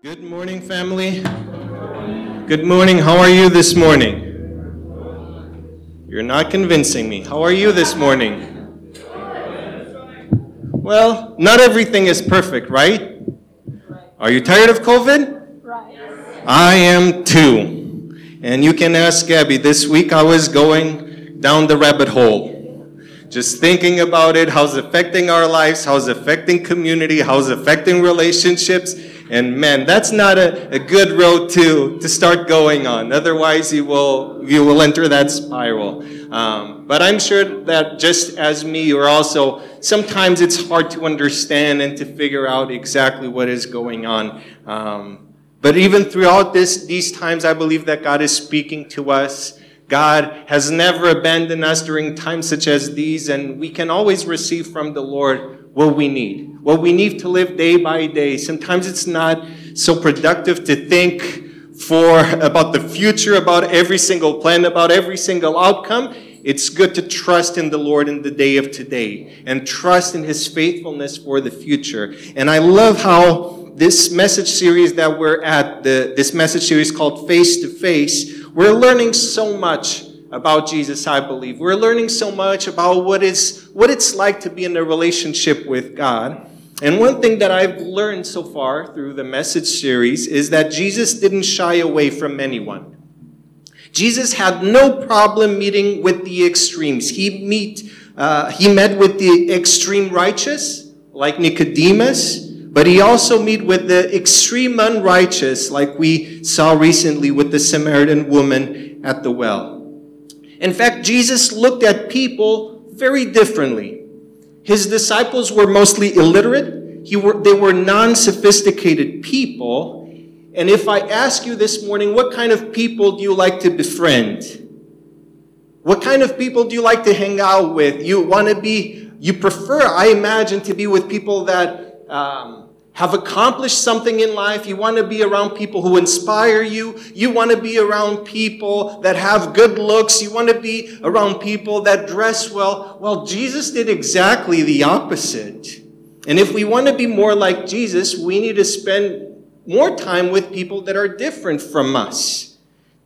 Good morning, family. Good morning. How are you this morning? You're not convincing me. How are you this morning? Well, not everything is perfect, right? Are you tired of COVID? Right. I am too. And you can ask Gabby. This week I was going down the rabbit hole. Just thinking about it, how's it affecting our lives, how's it affecting community, how's it affecting relationships. And man, that's not a, a good road to, to start going on. Otherwise, you will, you will enter that spiral. Um, but I'm sure that just as me, you're also, sometimes it's hard to understand and to figure out exactly what is going on. Um, but even throughout this, these times, I believe that God is speaking to us. God has never abandoned us during times such as these, and we can always receive from the Lord what we need, what we need to live day by day. Sometimes it's not so productive to think for about the future, about every single plan, about every single outcome. It's good to trust in the Lord in the day of today and trust in His faithfulness for the future. And I love how this message series that we're at, the, this message series called Face to Face, we're learning so much about Jesus, I believe. We're learning so much about what is what it's like to be in a relationship with God. And one thing that I've learned so far through the message series is that Jesus didn't shy away from anyone. Jesus had no problem meeting with the extremes. He meet uh, he met with the extreme righteous, like Nicodemus, but he also meet with the extreme unrighteous, like we saw recently with the Samaritan woman at the well. In fact, Jesus looked at people very differently. His disciples were mostly illiterate. Were, they were non sophisticated people. And if I ask you this morning, what kind of people do you like to befriend? What kind of people do you like to hang out with? You want to be, you prefer, I imagine, to be with people that um, have accomplished something in life. You want to be around people who inspire you. You want to be around people that have good looks. You want to be around people that dress well. Well, Jesus did exactly the opposite. And if we want to be more like Jesus, we need to spend more time with people that are different from us,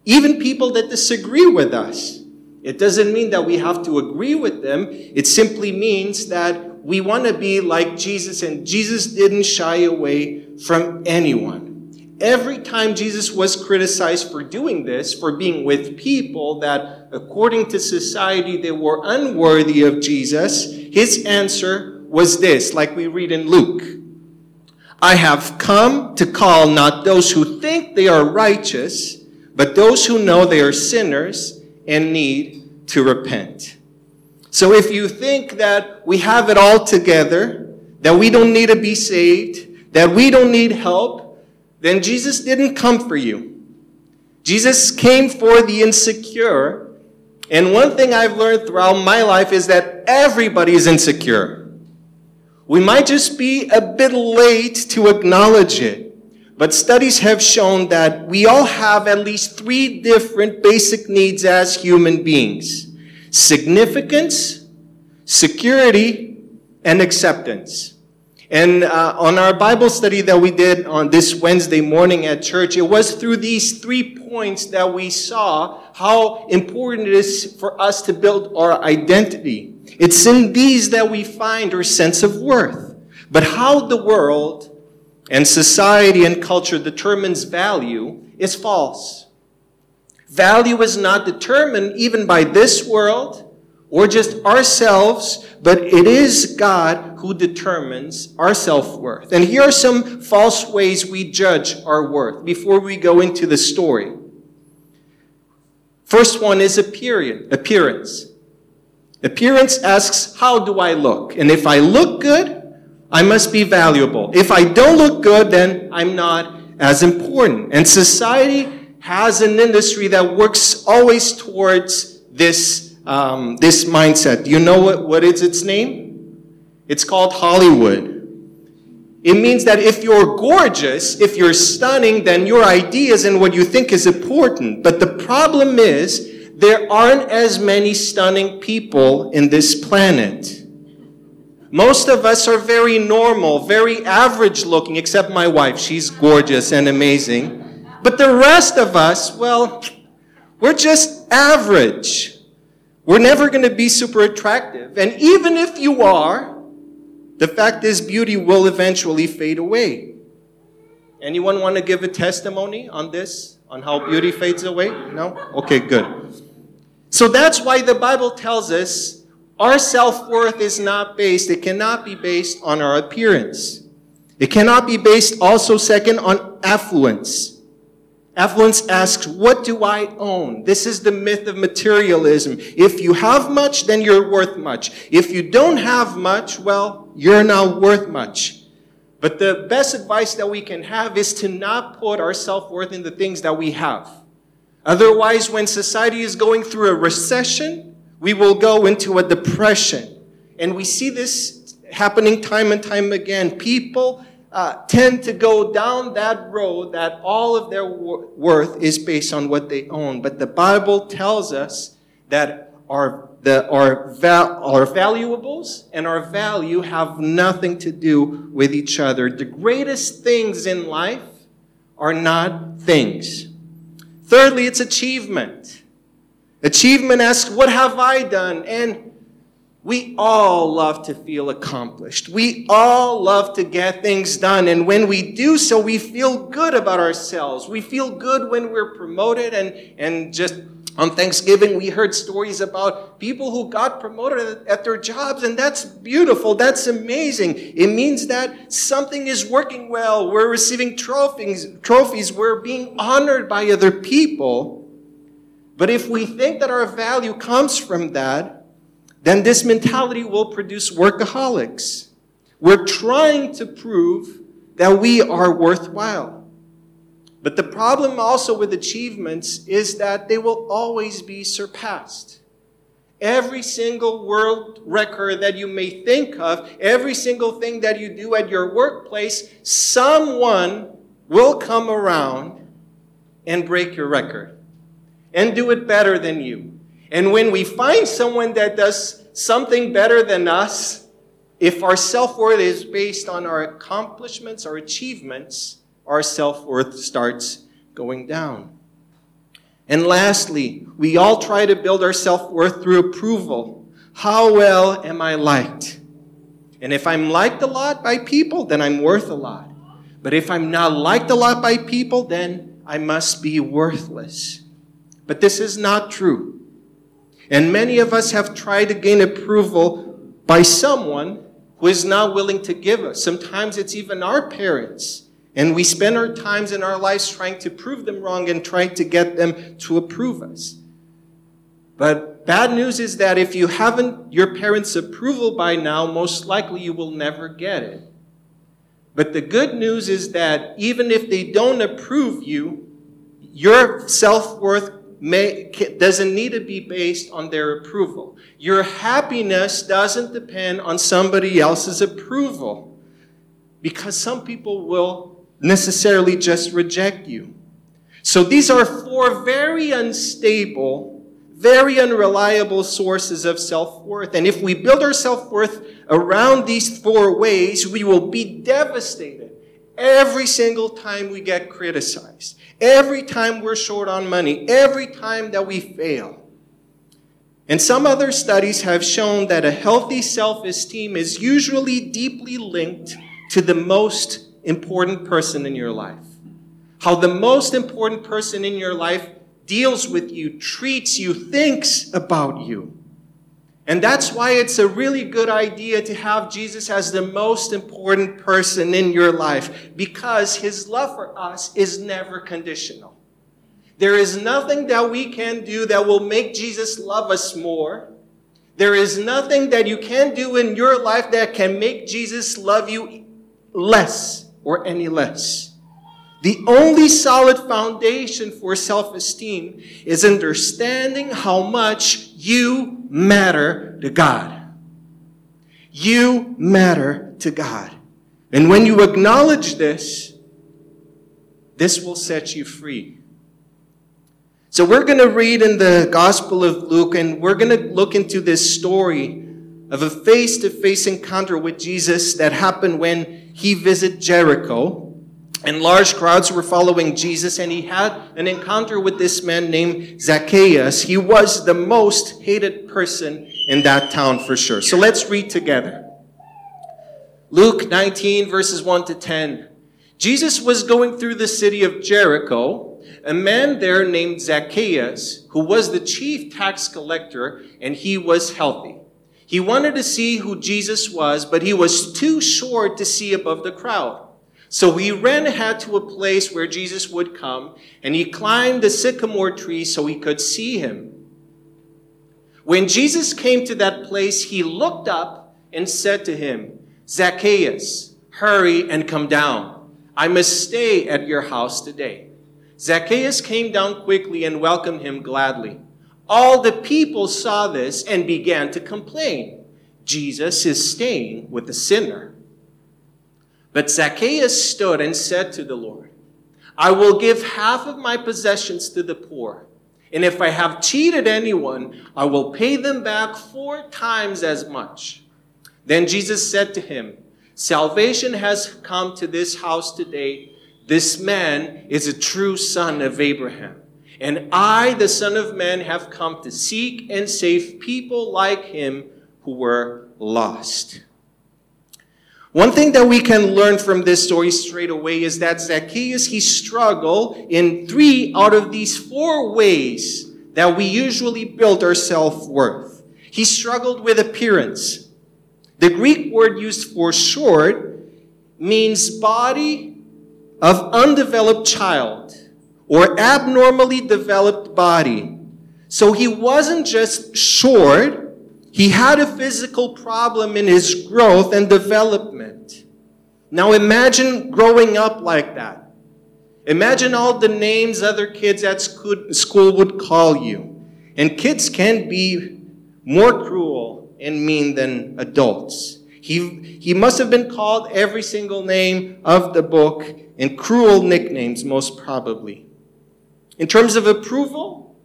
even people that disagree with us. It doesn't mean that we have to agree with them. It simply means that we want to be like Jesus, and Jesus didn't shy away from anyone. Every time Jesus was criticized for doing this, for being with people that, according to society, they were unworthy of Jesus, his answer was this, like we read in Luke I have come to call not those who think they are righteous, but those who know they are sinners and need to repent. So if you think that we have it all together, that we don't need to be saved, that we don't need help, then Jesus didn't come for you. Jesus came for the insecure. And one thing I've learned throughout my life is that everybody is insecure. We might just be a bit late to acknowledge it. But studies have shown that we all have at least three different basic needs as human beings significance, security, and acceptance. And uh, on our Bible study that we did on this Wednesday morning at church, it was through these three points that we saw how important it is for us to build our identity. It's in these that we find our sense of worth. But how the world and society and culture determines value is false. Value is not determined even by this world or just ourselves, but it is God who determines our self worth. And here are some false ways we judge our worth before we go into the story. First one is appearance. Appearance asks, How do I look? And if I look good, I must be valuable. If I don't look good, then I'm not as important. And society has an industry that works always towards this, um, this mindset. You know what, what is its name? It's called Hollywood. It means that if you're gorgeous, if you're stunning, then your ideas and what you think is important. But the problem is, there aren't as many stunning people in this planet. Most of us are very normal, very average looking, except my wife. She's gorgeous and amazing. But the rest of us, well, we're just average. We're never going to be super attractive. And even if you are, the fact is beauty will eventually fade away. Anyone want to give a testimony on this? On how beauty fades away? No? Okay, good. So that's why the Bible tells us our self worth is not based, it cannot be based on our appearance. It cannot be based also, second, on affluence. Affluence asks, What do I own? This is the myth of materialism. If you have much, then you're worth much. If you don't have much, well, you're not worth much. But the best advice that we can have is to not put our self worth in the things that we have. Otherwise, when society is going through a recession, we will go into a depression. And we see this happening time and time again. People uh, tend to go down that road that all of their wor- worth is based on what they own. But the Bible tells us that our, the, our, val- our valuables and our value have nothing to do with each other. The greatest things in life are not things. Thirdly, it's achievement. Achievement asks, What have I done? And we all love to feel accomplished. We all love to get things done. And when we do so, we feel good about ourselves. We feel good when we're promoted. And, and just on Thanksgiving, we heard stories about people who got promoted at their jobs. And that's beautiful. That's amazing. It means that something is working well. We're receiving trophies. trophies. We're being honored by other people. But if we think that our value comes from that, then this mentality will produce workaholics. We're trying to prove that we are worthwhile. But the problem also with achievements is that they will always be surpassed. Every single world record that you may think of, every single thing that you do at your workplace, someone will come around and break your record and do it better than you. And when we find someone that does something better than us, if our self worth is based on our accomplishments, our achievements, our self worth starts going down. And lastly, we all try to build our self worth through approval. How well am I liked? And if I'm liked a lot by people, then I'm worth a lot. But if I'm not liked a lot by people, then I must be worthless. But this is not true. And many of us have tried to gain approval by someone who is not willing to give us. Sometimes it's even our parents. And we spend our times in our lives trying to prove them wrong and trying to get them to approve us. But bad news is that if you haven't your parents' approval by now, most likely you will never get it. But the good news is that even if they don't approve you, your self worth may, doesn't need to be based on their approval. Your happiness doesn't depend on somebody else's approval because some people will necessarily just reject you. So these are four very unstable, very unreliable sources of self worth. And if we build our self worth around these four ways, we will be devastated every single time we get criticized every time we're short on money, every time that we fail. And some other studies have shown that a healthy self esteem is usually deeply linked to the most important person in your life. How the most important person in your life deals with you, treats you, thinks about you. And that's why it's a really good idea to have Jesus as the most important person in your life because his love for us is never conditional. There is nothing that we can do that will make Jesus love us more. There is nothing that you can do in your life that can make Jesus love you less or any less. The only solid foundation for self esteem is understanding how much you matter to God. You matter to God. And when you acknowledge this, this will set you free. So we're going to read in the Gospel of Luke and we're going to look into this story of a face to face encounter with Jesus that happened when he visited Jericho. And large crowds were following Jesus, and he had an encounter with this man named Zacchaeus. He was the most hated person in that town for sure. So let's read together. Luke 19, verses 1 to 10. Jesus was going through the city of Jericho. A man there named Zacchaeus, who was the chief tax collector, and he was healthy. He wanted to see who Jesus was, but he was too short to see above the crowd. So he ran ahead to a place where Jesus would come, and he climbed the sycamore tree so he could see him. When Jesus came to that place, he looked up and said to him, Zacchaeus, hurry and come down. I must stay at your house today. Zacchaeus came down quickly and welcomed him gladly. All the people saw this and began to complain. Jesus is staying with a sinner. But Zacchaeus stood and said to the Lord, I will give half of my possessions to the poor. And if I have cheated anyone, I will pay them back four times as much. Then Jesus said to him, Salvation has come to this house today. This man is a true son of Abraham. And I, the Son of Man, have come to seek and save people like him who were lost. One thing that we can learn from this story straight away is that Zacchaeus, he struggled in three out of these four ways that we usually build our self-worth. He struggled with appearance. The Greek word used for short means body of undeveloped child or abnormally developed body. So he wasn't just short, he had a physical problem in his growth and development. Now imagine growing up like that. Imagine all the names other kids at school would call you. And kids can be more cruel and mean than adults. He, he must have been called every single name of the book and cruel nicknames, most probably. In terms of approval,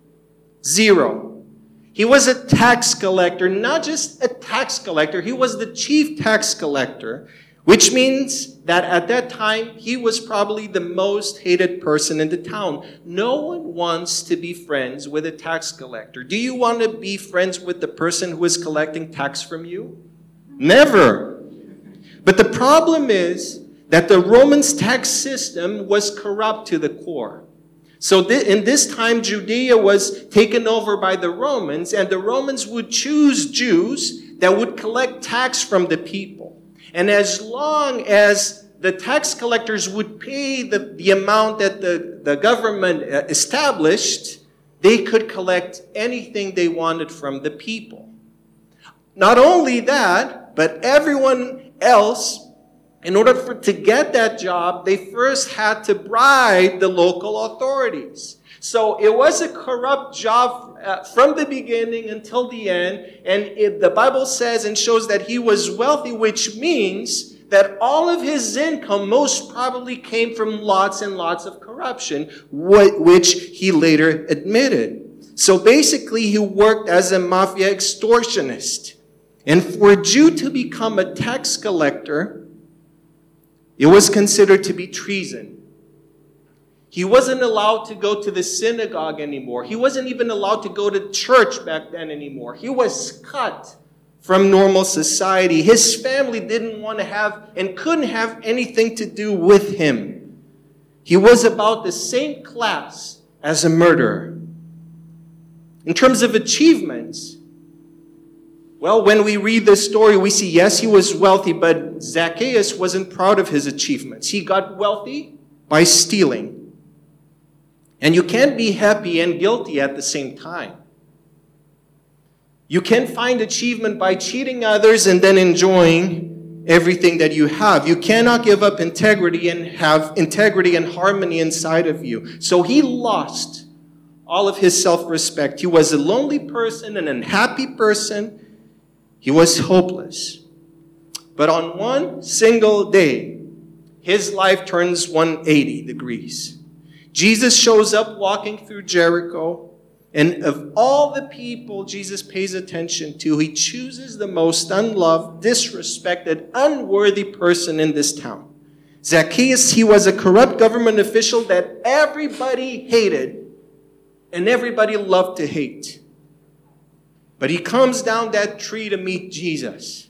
zero. He was a tax collector, not just a tax collector, he was the chief tax collector, which means that at that time he was probably the most hated person in the town. No one wants to be friends with a tax collector. Do you want to be friends with the person who is collecting tax from you? Never. But the problem is that the Romans tax system was corrupt to the core. So th- in this time, Judea was taken over by the Romans, and the Romans would choose Jews that would collect tax from the people. And as long as the tax collectors would pay the, the amount that the, the government uh, established, they could collect anything they wanted from the people. Not only that, but everyone else in order for, to get that job, they first had to bribe the local authorities. So it was a corrupt job uh, from the beginning until the end. And it, the Bible says and shows that he was wealthy, which means that all of his income most probably came from lots and lots of corruption, which he later admitted. So basically, he worked as a mafia extortionist. And for a Jew to become a tax collector, it was considered to be treason. He wasn't allowed to go to the synagogue anymore. He wasn't even allowed to go to church back then anymore. He was cut from normal society. His family didn't want to have and couldn't have anything to do with him. He was about the same class as a murderer. In terms of achievements, well, when we read this story, we see, yes, he was wealthy, but Zacchaeus wasn't proud of his achievements. He got wealthy by stealing. And you can't be happy and guilty at the same time. You can find achievement by cheating others and then enjoying everything that you have. You cannot give up integrity and have integrity and harmony inside of you. So he lost all of his self respect. He was a lonely person, an unhappy person he was hopeless. But on one single day, his life turns 180 degrees. Jesus shows up walking through Jericho. And of all the people Jesus pays attention to, he chooses the most unloved, disrespected, unworthy person in this town. Zacchaeus, he was a corrupt government official that everybody hated and everybody loved to hate. But he comes down that tree to meet Jesus.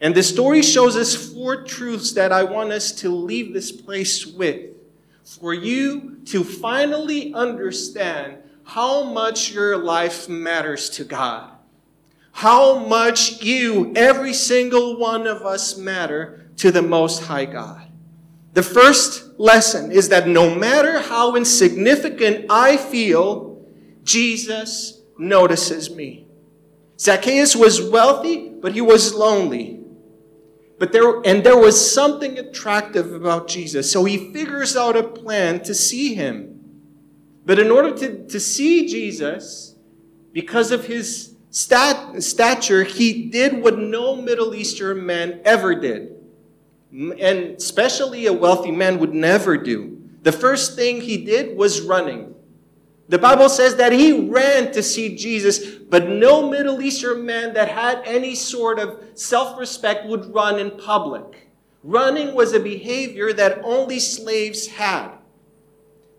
And the story shows us four truths that I want us to leave this place with. For you to finally understand how much your life matters to God. How much you, every single one of us, matter to the Most High God. The first lesson is that no matter how insignificant I feel, Jesus notices me. Zacchaeus was wealthy, but he was lonely. But there, and there was something attractive about Jesus. So he figures out a plan to see him. But in order to, to see Jesus, because of his stat, stature, he did what no Middle Eastern man ever did. And especially a wealthy man would never do. The first thing he did was running. The Bible says that he ran to see Jesus, but no Middle Eastern man that had any sort of self respect would run in public. Running was a behavior that only slaves had.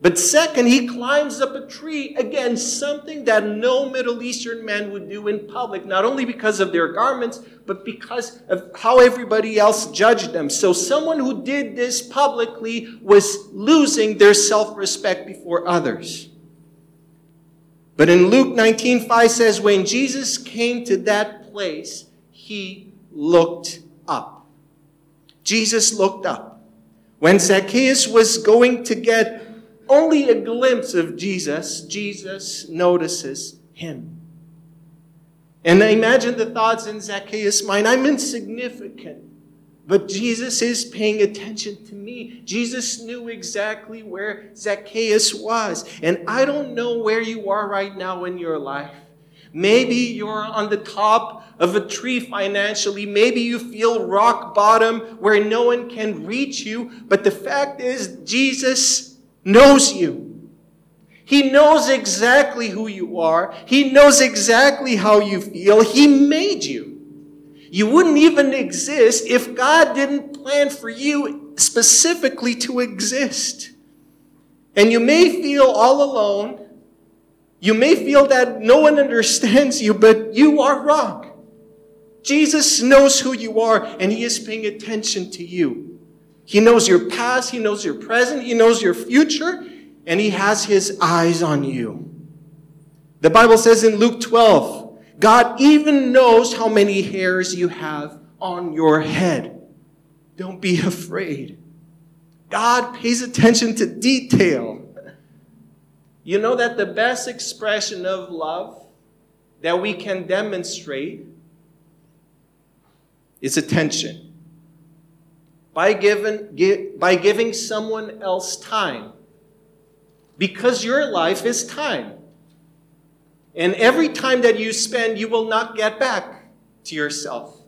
But second, he climbs up a tree. Again, something that no Middle Eastern man would do in public, not only because of their garments, but because of how everybody else judged them. So someone who did this publicly was losing their self-respect before others. But in Luke 19:5 says, when Jesus came to that place, he looked up. Jesus looked up. When Zacchaeus was going to get only a glimpse of Jesus, Jesus notices him. And imagine the thoughts in Zacchaeus' mind I'm insignificant, but Jesus is paying attention to me. Jesus knew exactly where Zacchaeus was. And I don't know where you are right now in your life. Maybe you're on the top of a tree financially. Maybe you feel rock bottom where no one can reach you. But the fact is, Jesus knows you. He knows exactly who you are. He knows exactly how you feel. He made you. You wouldn't even exist if God didn't plan for you specifically to exist. And you may feel all alone. You may feel that no one understands you, but you are wrong. Jesus knows who you are, and He is paying attention to you. He knows your past, He knows your present, He knows your future, and He has His eyes on you. The Bible says in Luke 12, God even knows how many hairs you have on your head. Don't be afraid. God pays attention to detail. You know that the best expression of love that we can demonstrate is attention by, given, give, by giving someone else time. Because your life is time. And every time that you spend, you will not get back to yourself.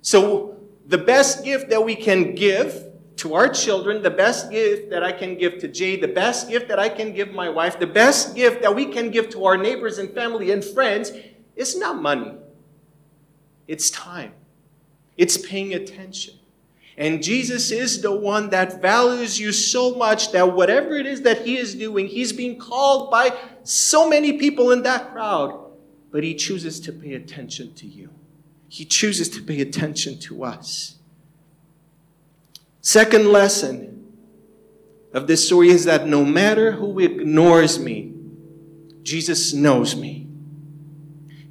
So, the best gift that we can give to our children, the best gift that I can give to Jay, the best gift that I can give my wife, the best gift that we can give to our neighbors and family and friends is not money. It's time. It's paying attention. And Jesus is the one that values you so much that whatever it is that he is doing, he's being called by so many people in that crowd, but he chooses to pay attention to you. He chooses to pay attention to us. Second lesson of this story is that no matter who ignores me, Jesus knows me.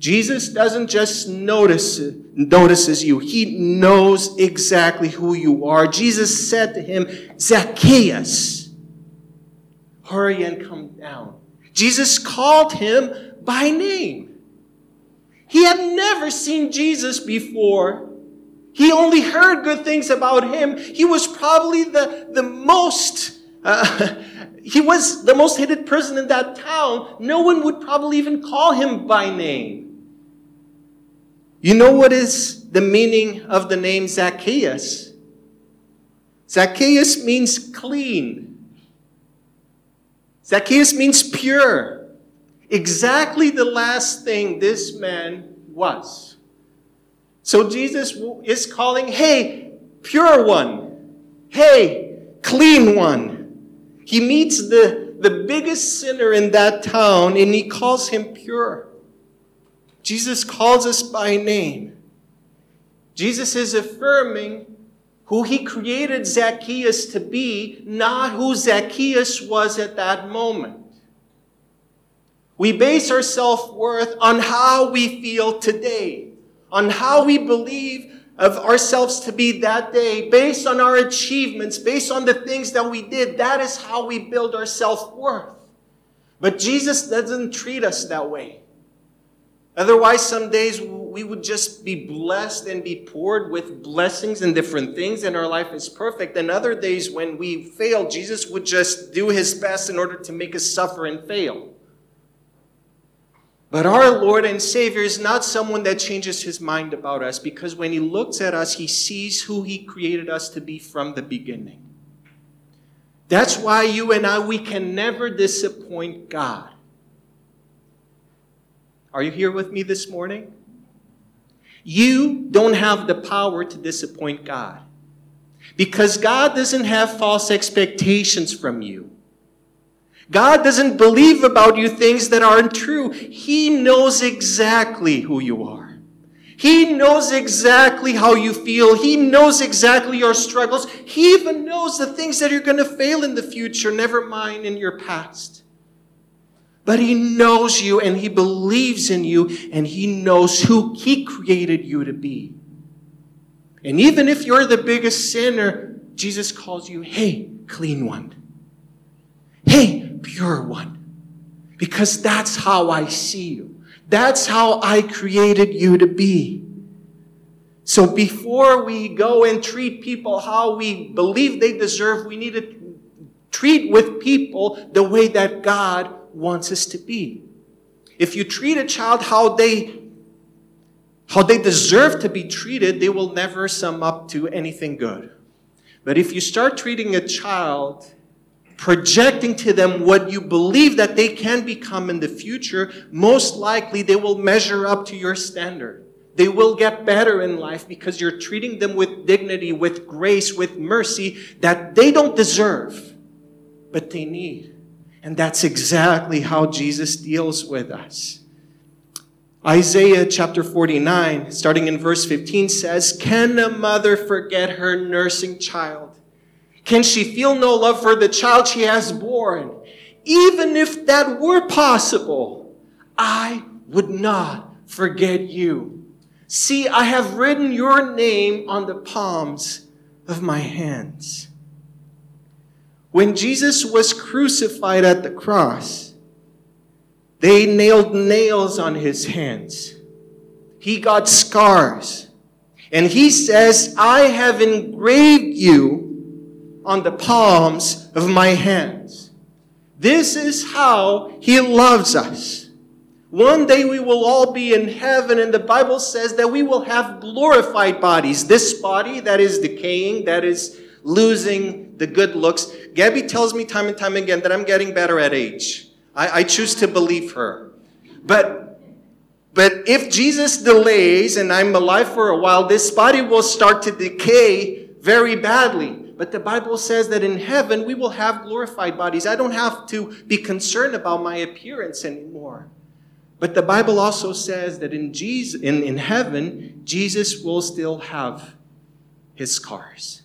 Jesus doesn't just notice notices you. He knows exactly who you are. Jesus said to him, Zacchaeus, hurry and come down. Jesus called him by name. He had never seen Jesus before. He only heard good things about him. He was probably the, the most, uh, he was the most hated person in that town. No one would probably even call him by name. You know what is the meaning of the name Zacchaeus? Zacchaeus means clean. Zacchaeus means pure. exactly the last thing this man was. So Jesus is calling, hey, pure one. Hey, clean one. He meets the, the biggest sinner in that town and he calls him pure. Jesus calls us by name. Jesus is affirming who he created Zacchaeus to be, not who Zacchaeus was at that moment. We base our self worth on how we feel today, on how we believe of ourselves to be that day, based on our achievements, based on the things that we did. That is how we build our self worth. But Jesus doesn't treat us that way. Otherwise, some days we would just be blessed and be poured with blessings and different things, and our life is perfect. And other days when we fail, Jesus would just do his best in order to make us suffer and fail. But our Lord and Savior is not someone that changes his mind about us because when he looks at us, he sees who he created us to be from the beginning. That's why you and I, we can never disappoint God. Are you here with me this morning? You don't have the power to disappoint God because God doesn't have false expectations from you. God doesn't believe about you things that aren't true. He knows exactly who you are. He knows exactly how you feel. He knows exactly your struggles. He even knows the things that you're going to fail in the future, never mind in your past. But he knows you and he believes in you and he knows who he created you to be. And even if you're the biggest sinner, Jesus calls you, hey, clean one. Hey, pure one. Because that's how I see you. That's how I created you to be. So before we go and treat people how we believe they deserve, we need to treat with people the way that God wants us to be. If you treat a child how they how they deserve to be treated, they will never sum up to anything good. But if you start treating a child projecting to them what you believe that they can become in the future, most likely they will measure up to your standard. They will get better in life because you're treating them with dignity, with grace, with mercy that they don't deserve, but they need. And that's exactly how Jesus deals with us. Isaiah chapter 49, starting in verse 15, says, Can a mother forget her nursing child? Can she feel no love for the child she has born? Even if that were possible, I would not forget you. See, I have written your name on the palms of my hands. When Jesus was crucified at the cross, they nailed nails on his hands. He got scars. And he says, I have engraved you on the palms of my hands. This is how he loves us. One day we will all be in heaven, and the Bible says that we will have glorified bodies. This body that is decaying, that is losing the good looks. Gabby tells me time and time again that I'm getting better at age. I, I choose to believe her. But, but if Jesus delays and I'm alive for a while, this body will start to decay very badly. But the Bible says that in heaven we will have glorified bodies. I don't have to be concerned about my appearance anymore. But the Bible also says that in Jesus in, in heaven, Jesus will still have his scars.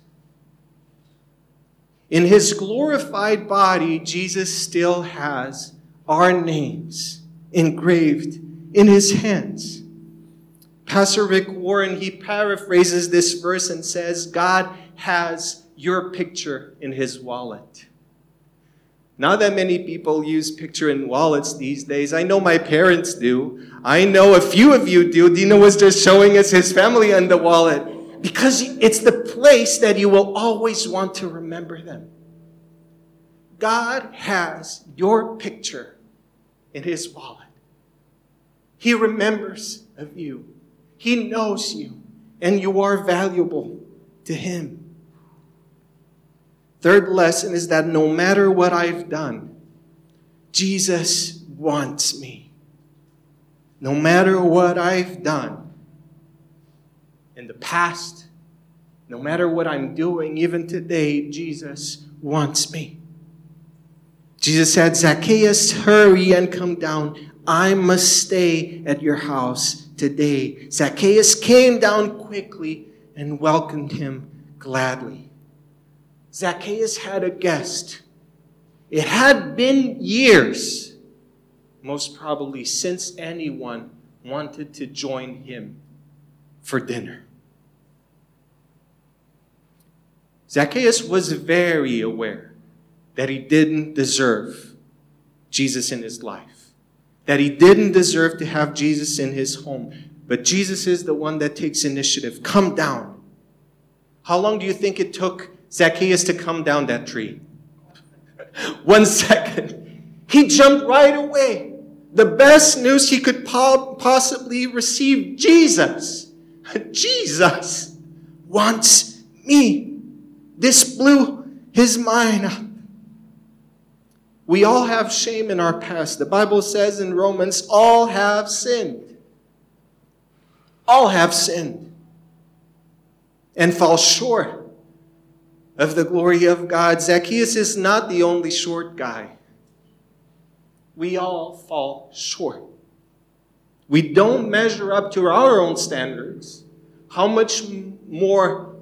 In his glorified body, Jesus still has our names engraved in his hands. Pastor Rick Warren, he paraphrases this verse and says, God has your picture in his wallet. Not that many people use picture in wallets these days. I know my parents do. I know a few of you do. Dino was just showing us his family in the wallet because it's the place that you will always want to remember them. God has your picture in his wallet. He remembers of you. He knows you, and you are valuable to him. Third lesson is that no matter what I've done, Jesus wants me. No matter what I've done in the past, no matter what I'm doing, even today, Jesus wants me. Jesus said, Zacchaeus, hurry and come down. I must stay at your house today. Zacchaeus came down quickly and welcomed him gladly. Zacchaeus had a guest. It had been years, most probably since anyone wanted to join him for dinner. Zacchaeus was very aware that he didn't deserve Jesus in his life, that he didn't deserve to have Jesus in his home. But Jesus is the one that takes initiative. Come down. How long do you think it took Zacchaeus to come down that tree? one second. He jumped right away. The best news he could po- possibly receive Jesus. Jesus wants me. This blew his mind. We all have shame in our past. The Bible says in Romans, all have sinned. All have sinned and fall short of the glory of God. Zacchaeus is not the only short guy. We all fall short. We don't measure up to our own standards. How much more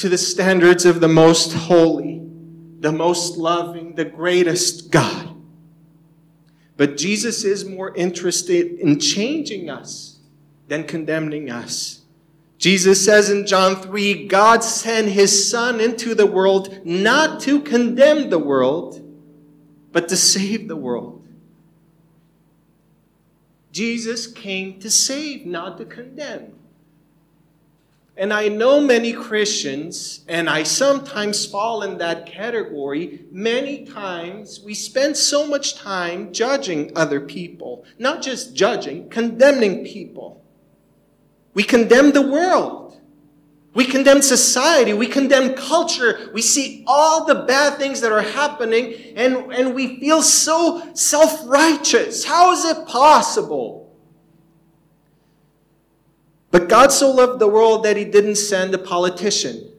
to the standards of the most holy? the most loving, the greatest God. But Jesus is more interested in changing us than condemning us. Jesus says in John 3 God sent his Son into the world not to condemn the world, but to save the world. Jesus came to save, not to condemn. And I know many Christians, and I sometimes fall in that category. Many times we spend so much time judging other people, not just judging, condemning people. We condemn the world. We condemn society. We condemn culture. We see all the bad things that are happening, and, and we feel so self righteous. How is it possible? But God so loved the world that he didn't send a politician.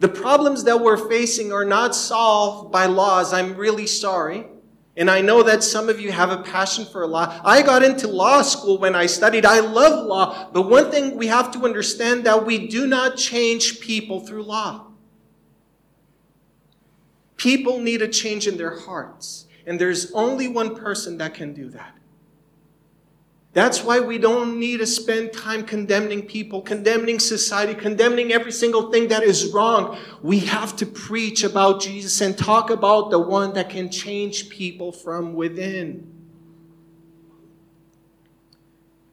The problems that we're facing are not solved by laws. I'm really sorry. And I know that some of you have a passion for law. I got into law school when I studied. I love law. But one thing we have to understand that we do not change people through law. People need a change in their hearts. And there's only one person that can do that. That's why we don't need to spend time condemning people, condemning society, condemning every single thing that is wrong. We have to preach about Jesus and talk about the one that can change people from within.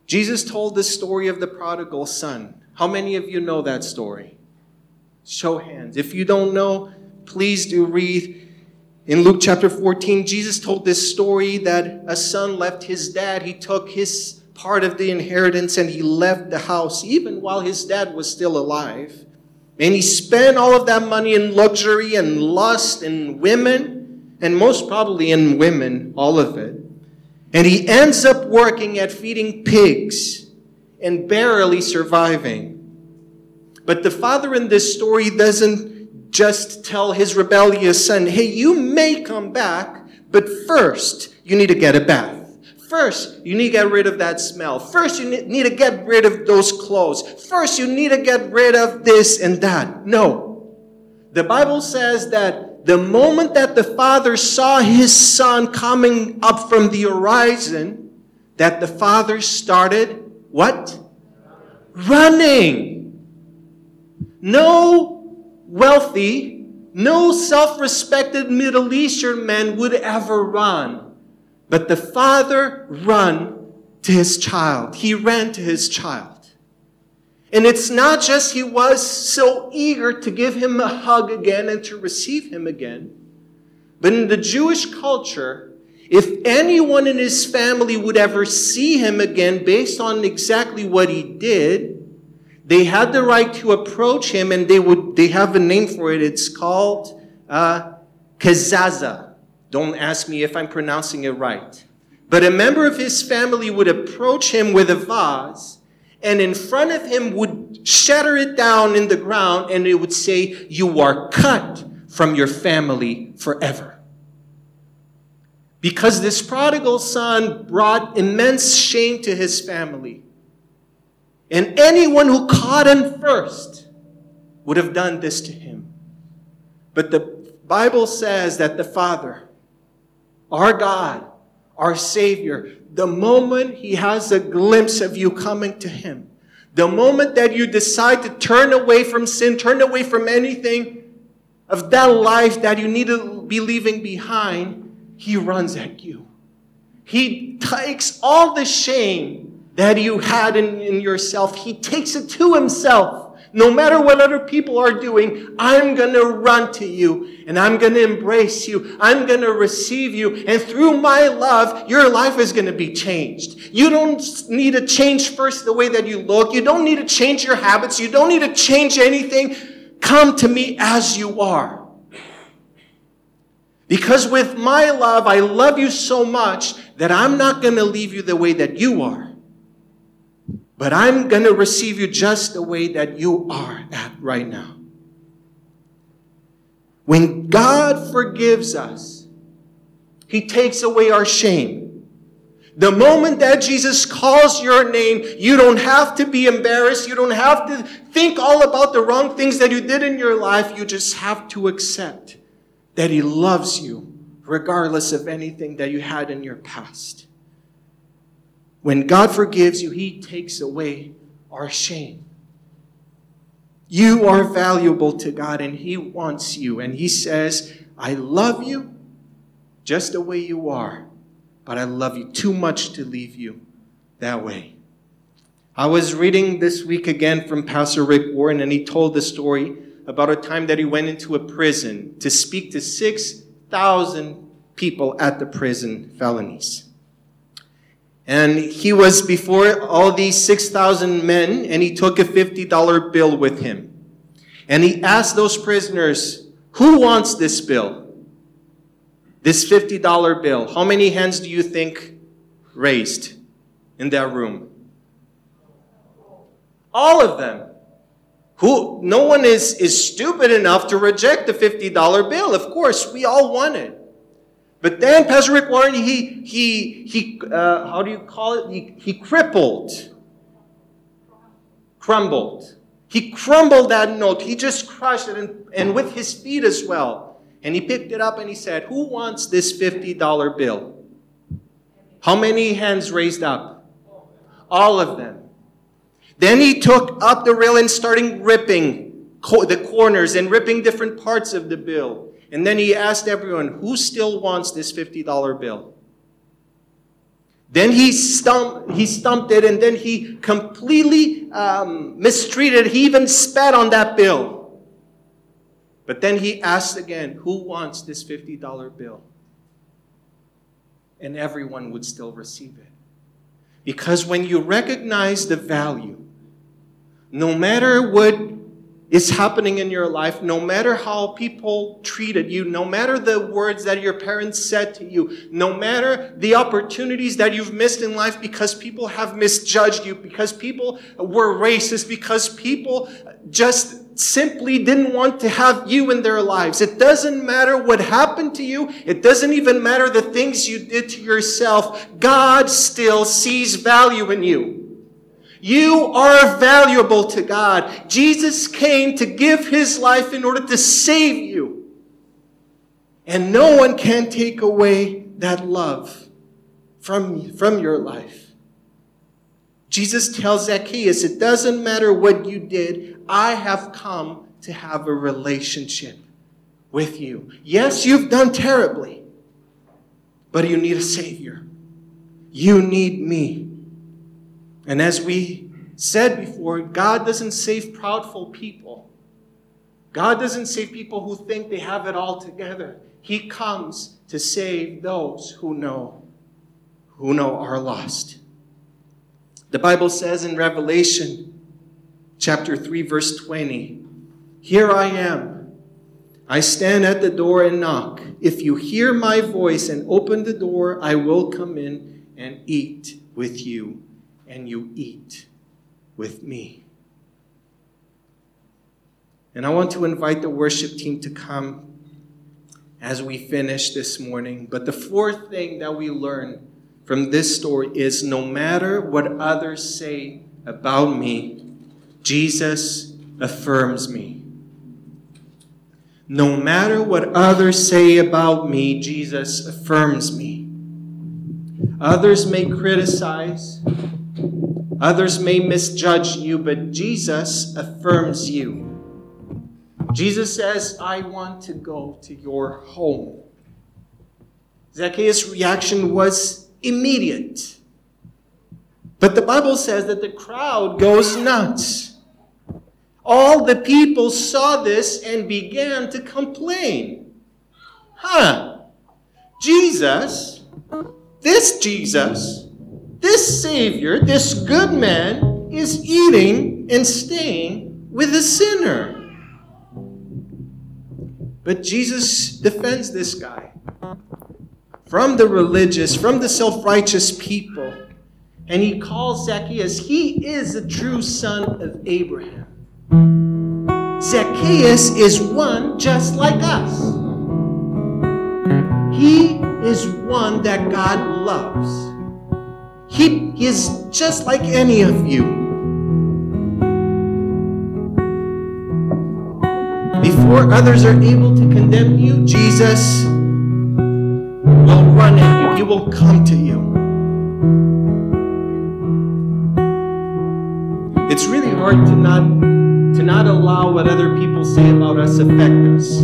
Jesus told the story of the prodigal son. How many of you know that story? Show hands. If you don't know, please do read in Luke chapter 14, Jesus told this story that a son left his dad. He took his part of the inheritance and he left the house even while his dad was still alive. And he spent all of that money in luxury and lust and women, and most probably in women, all of it. And he ends up working at feeding pigs and barely surviving. But the father in this story doesn't just tell his rebellious son, hey, you may come back, but first you need to get a bath. First, you need to get rid of that smell. First, you need to get rid of those clothes. First, you need to get rid of this and that. No. The Bible says that the moment that the father saw his son coming up from the horizon, that the father started what? Running. No wealthy, no self respected Middle Eastern man would ever run. But the father ran to his child. He ran to his child. And it's not just he was so eager to give him a hug again and to receive him again, but in the Jewish culture, if anyone in his family would ever see him again based on exactly what he did, they had the right to approach him and they would they have a name for it it's called uh, Kazaza. Don't ask me if I'm pronouncing it right. But a member of his family would approach him with a vase, and in front of him would shatter it down in the ground, and it would say, You are cut from your family forever. Because this prodigal son brought immense shame to his family. And anyone who caught him first would have done this to him. But the Bible says that the Father, our God, our Savior, the moment He has a glimpse of you coming to Him, the moment that you decide to turn away from sin, turn away from anything of that life that you need to be leaving behind, He runs at you. He takes all the shame that you had in, in yourself, He takes it to Himself. No matter what other people are doing, I'm going to run to you and I'm going to embrace you. I'm going to receive you. And through my love, your life is going to be changed. You don't need to change first the way that you look. You don't need to change your habits. You don't need to change anything. Come to me as you are. Because with my love, I love you so much that I'm not going to leave you the way that you are. But I'm going to receive you just the way that you are at right now. When God forgives us, He takes away our shame. The moment that Jesus calls your name, you don't have to be embarrassed. You don't have to think all about the wrong things that you did in your life. You just have to accept that He loves you regardless of anything that you had in your past. When God forgives you, He takes away our shame. You are valuable to God and He wants you. And He says, I love you just the way you are, but I love you too much to leave you that way. I was reading this week again from Pastor Rick Warren, and he told the story about a time that he went into a prison to speak to 6,000 people at the prison, felonies. And he was before all these 6,000 men, and he took a $50 bill with him. And he asked those prisoners, Who wants this bill? This $50 bill. How many hands do you think raised in that room? All of them. Who, no one is, is stupid enough to reject the $50 bill. Of course, we all want it. But then Pastor Rick Warren, he, he, he uh, how do you call it? He, he crippled, crumbled. He crumbled that note. He just crushed it, and, and with his feet as well. And he picked it up and he said, Who wants this $50 bill? How many hands raised up? All of them. Then he took up the rail and started ripping the corners and ripping different parts of the bill. And then he asked everyone, who still wants this $50 bill? Then he stumped, he stumped it and then he completely um, mistreated. He even spat on that bill. But then he asked again, who wants this $50 bill? And everyone would still receive it. Because when you recognize the value, no matter what is happening in your life, no matter how people treated you, no matter the words that your parents said to you, no matter the opportunities that you've missed in life because people have misjudged you, because people were racist, because people just simply didn't want to have you in their lives. It doesn't matter what happened to you. It doesn't even matter the things you did to yourself. God still sees value in you. You are valuable to God. Jesus came to give his life in order to save you. And no one can take away that love from, from your life. Jesus tells Zacchaeus, it doesn't matter what you did, I have come to have a relationship with you. Yes, you've done terribly, but you need a Savior. You need me. And as we said before, God doesn't save proudful people. God doesn't save people who think they have it all together. He comes to save those who know, who know are lost. The Bible says in Revelation chapter 3 verse 20, "Here I am. I stand at the door and knock. If you hear my voice and open the door, I will come in and eat with you, and you eat with me. And I want to invite the worship team to come as we finish this morning. But the fourth thing that we learn from this story is no matter what others say about me, Jesus affirms me. No matter what others say about me, Jesus affirms me. Others may criticize, others may misjudge you, but Jesus affirms you. Jesus says, I want to go to your home. Zacchaeus' reaction was immediate. But the Bible says that the crowd goes nuts. All the people saw this and began to complain. Huh? Jesus, this Jesus, this Savior, this good man is eating and staying with a sinner. But Jesus defends this guy from the religious, from the self righteous people. And he calls Zacchaeus, he is a true son of Abraham. Zacchaeus is one just like us. He is one that God loves. He is just like any of you. Before others are able to condemn you, Jesus will run at you. He will come to you. It's really hard to not to not allow what other people say about us affect us.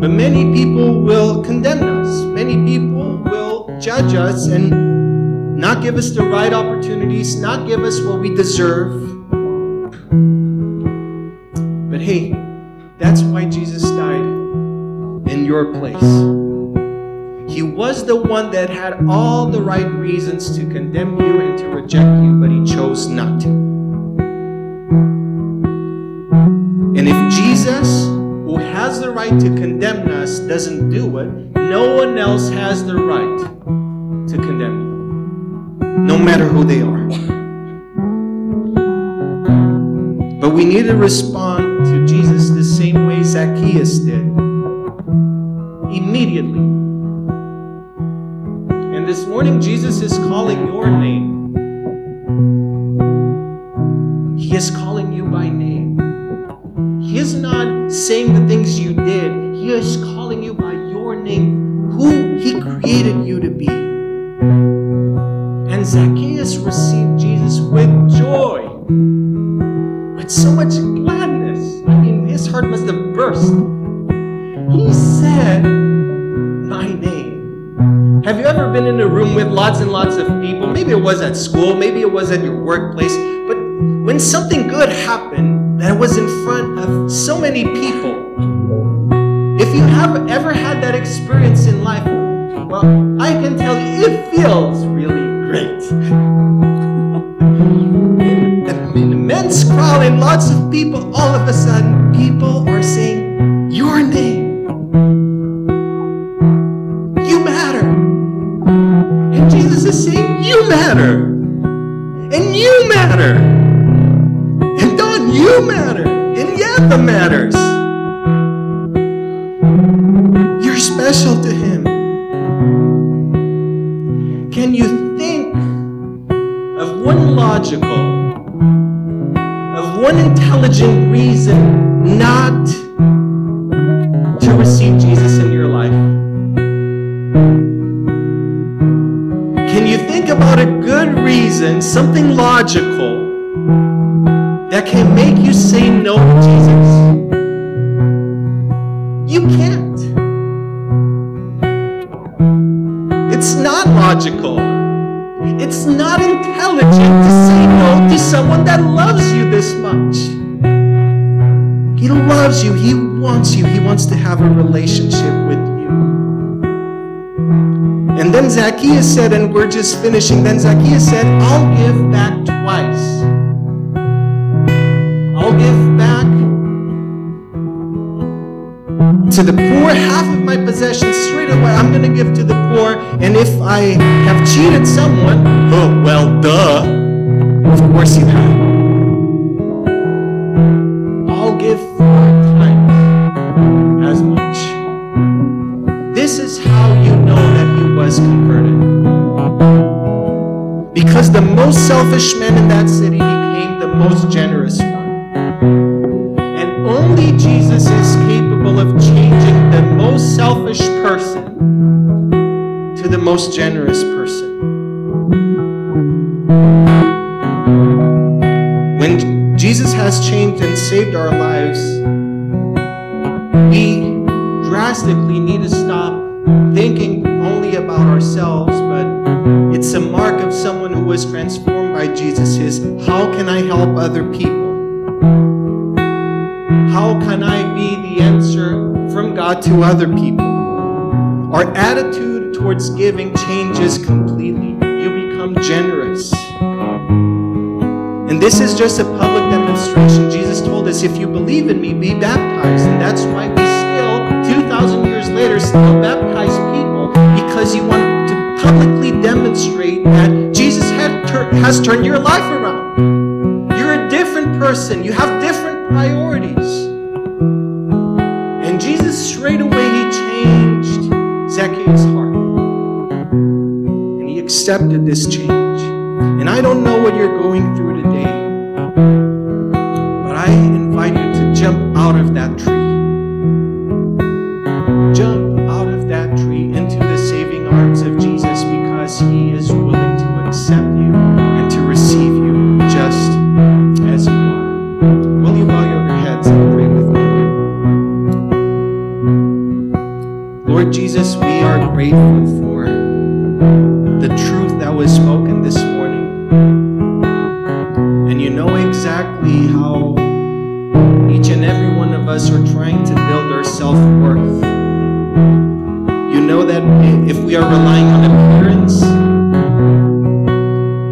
But many people will condemn us. Many people judge us and not give us the right opportunities, not give us what we deserve. But hey, that's why Jesus died in your place. He was the one that had all the right reasons to condemn you and to reject you, but he chose not to. And if Jesus, who has the right to condemn us, doesn't do it, no one else has the right condemn you, no matter who they are. But we need to respond to Jesus the same way Zacchaeus did. Immediately. And this morning, Jesus is calling your name. He is calling you by name. He is not saying the things you did, He is calling And Zacchaeus received Jesus with joy with so much gladness. I mean, his heart must have burst. He said, My name. Have you ever been in a room with lots and lots of people? Maybe it was at school, maybe it was at your workplace, but when something good happened that was in front of so many people, if you have ever had that experience in life, well, I can tell you it feels really great. An immense crowd and lots of people, all of a sudden, people are saying, Your name. You can't. It's not logical. It's not intelligent to say no to someone that loves you this much. He loves you. He wants you. He wants to have a relationship with you. And then Zacchaeus said, and we're just finishing, then Zacchaeus said, I'll give back twice. I'll give back or half of my possessions straight away I'm going to give to the poor. And if I have cheated someone, oh, well, duh. Of course you have. I'll give four times as much. This is how you know that he was converted. Because the most selfish man in that city became the most generous most generous person. When Jesus has changed and saved our lives, we drastically need to stop thinking only about ourselves, but it's a mark of someone who was transformed by Jesus is how can I help other people? How can I be the answer from God to other people? Our attitude towards giving changes completely. You become generous. And this is just a public demonstration. Jesus told us, if you believe in me, be baptized. And that's why we still, 2,000 years later, still baptize people because you want to publicly demonstrate that Jesus has turned your life around. You're a different person, you have different priorities. Accepted this change. And I don't know what you're going through today, but I invite you to jump out of that tree. Are relying on appearance,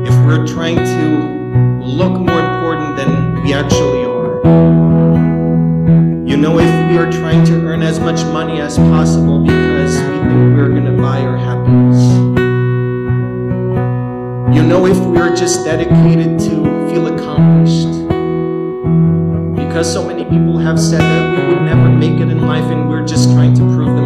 if we're trying to look more important than we actually are, you know if we are trying to earn as much money as possible because we think we're going to buy our happiness. You know if we are just dedicated to feel accomplished. Because so many people have said that we would never make it in life and we're just trying to prove them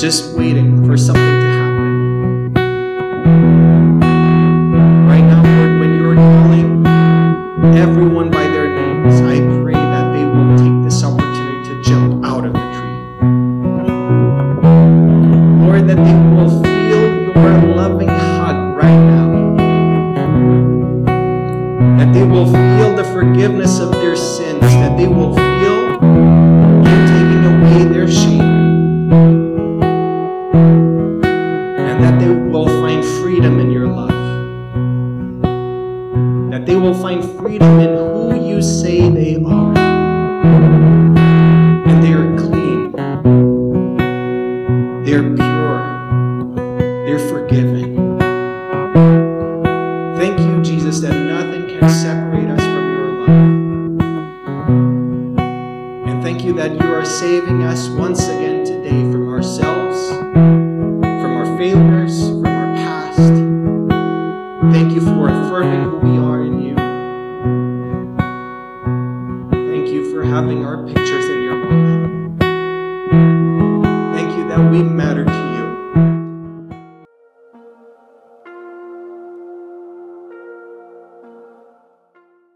just waiting for something to